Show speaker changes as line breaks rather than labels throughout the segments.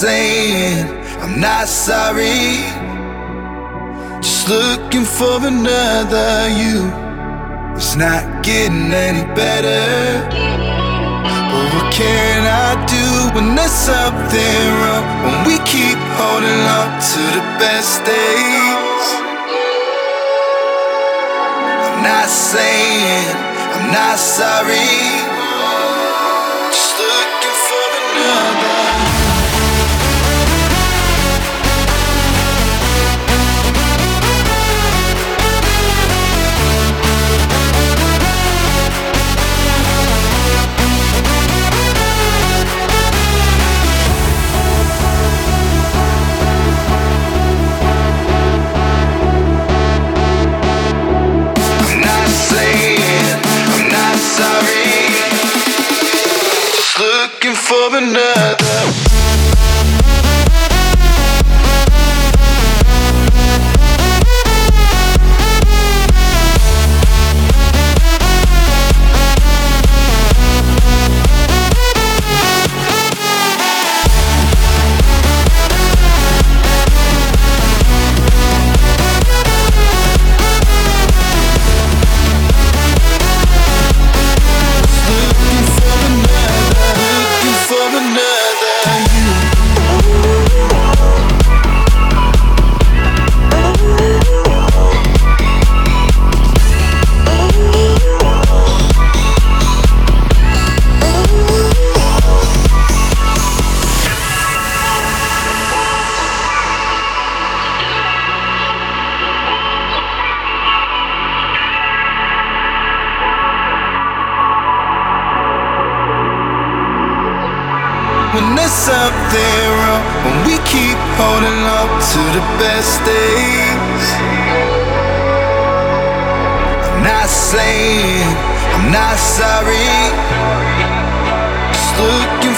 saying I'm not sorry. Just looking for another you. It's not getting any better. But what can I do when there's something wrong? When we keep holding on to the best days. I'm not saying I'm not sorry. for another. something wrong when we keep holding on to the best days. I'm not saying I'm not sorry. Just looking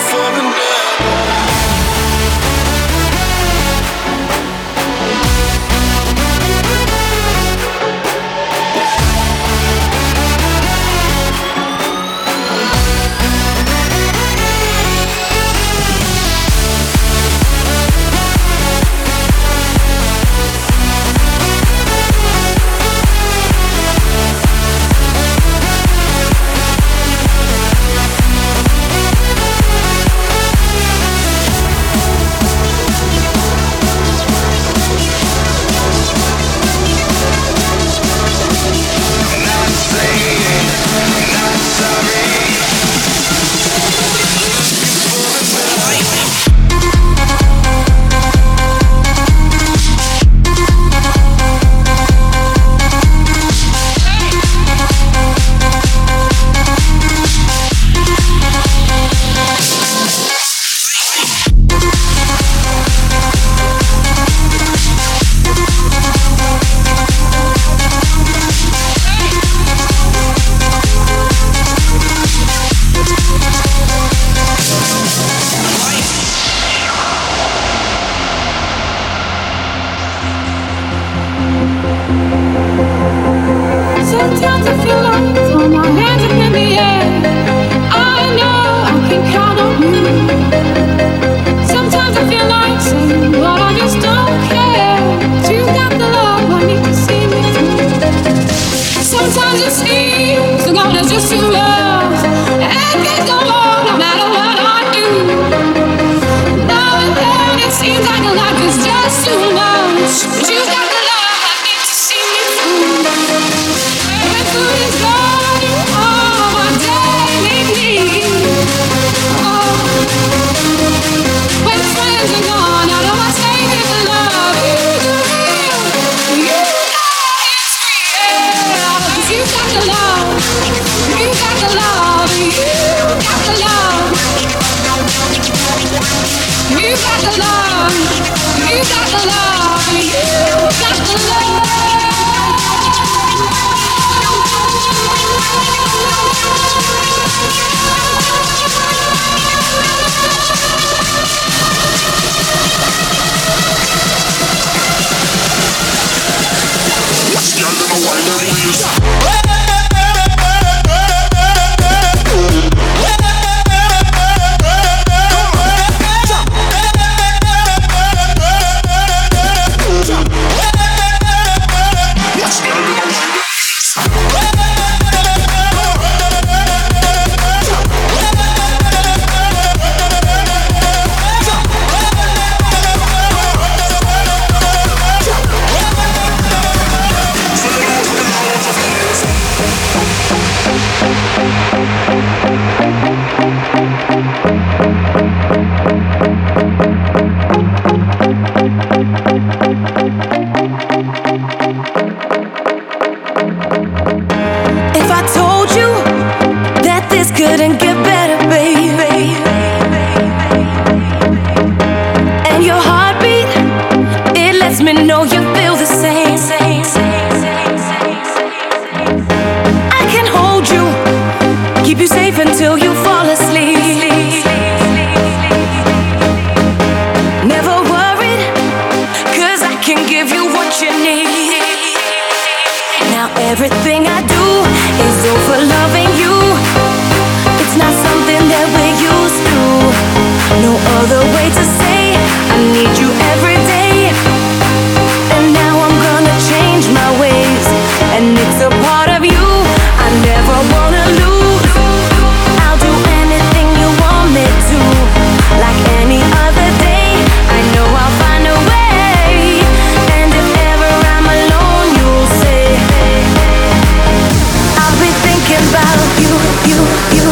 you, you.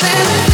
dancing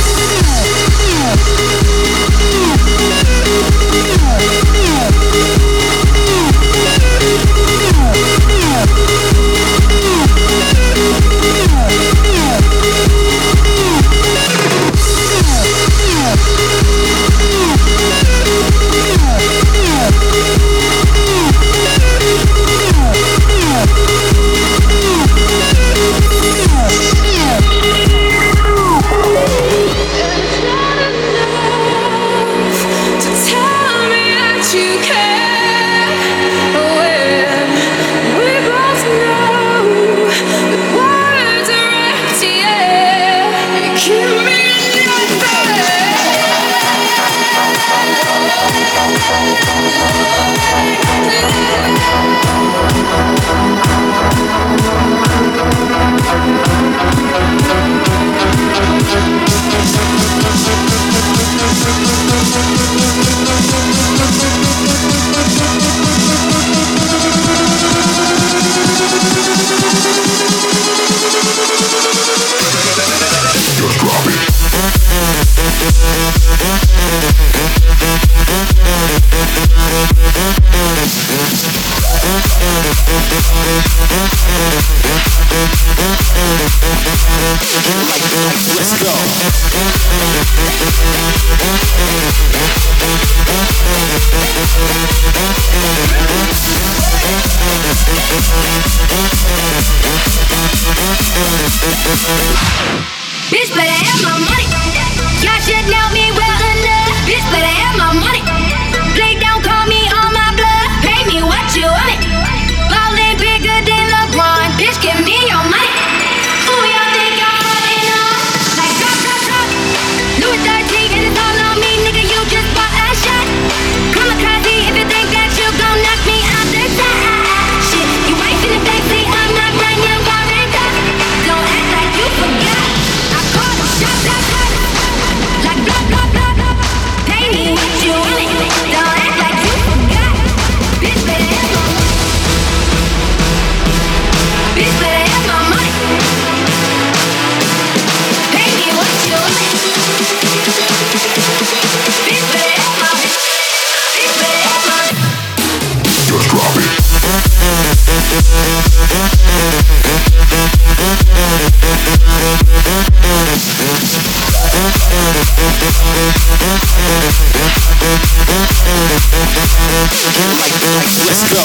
Let's go.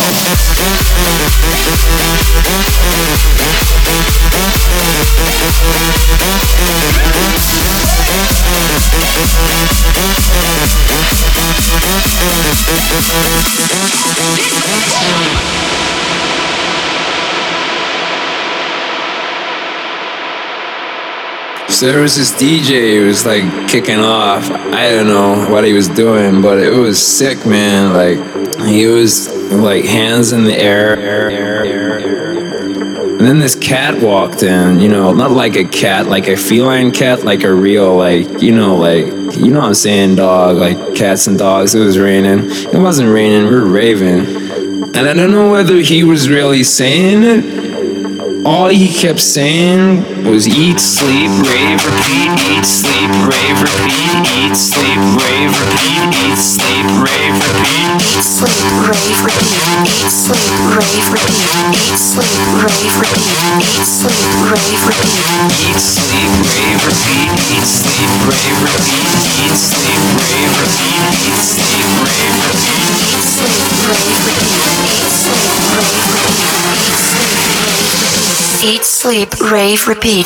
So there was this DJ who was like kicking off. I don't know what he was doing, but it was sick, man. Like he was like hands in the air. And then this cat walked in, you know, not like a cat, like a feline cat, like a real, like, you know, like, you know what I'm saying, dog, like cats and dogs. It was raining. It wasn't raining, we were raving. And I don't know whether he was really saying it all he kept saying was eat, sleep, rave, repeat, eat, sleep, rave, repeat, eat, sleep, rave, repeat, eat, sleep, rave, repeat, eat, sleep, rave, repeat, eat, sleep, rave, repeat, eat, sleep, rave, repeat, eat, sleep, rave, repeat, eat, sleep, rave, repeat, eat, sleep, rave, repeat, eat, sleep, rave, repeat, eat, sleep, rave, repeat, eat, sleep, rave, repeat, eat, sleep, rave, repeat, eat, sleep, Eat, sleep, rave, repeat.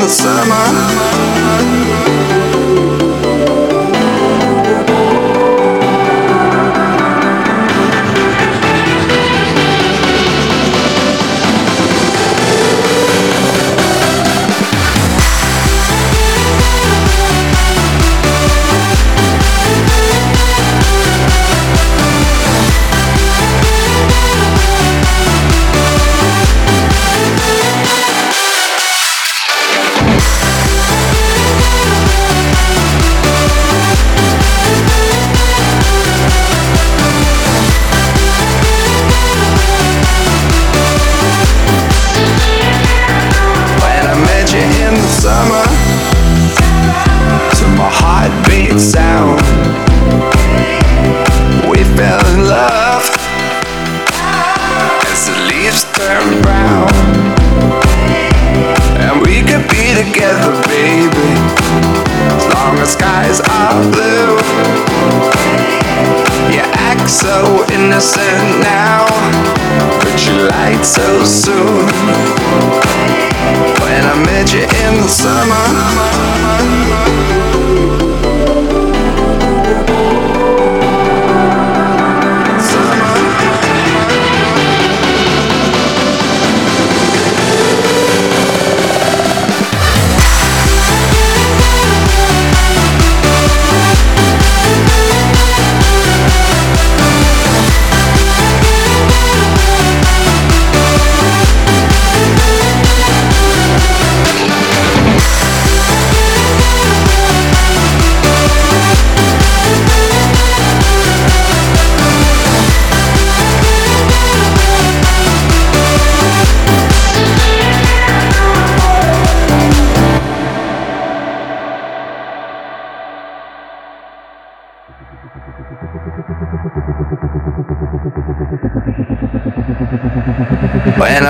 The summer.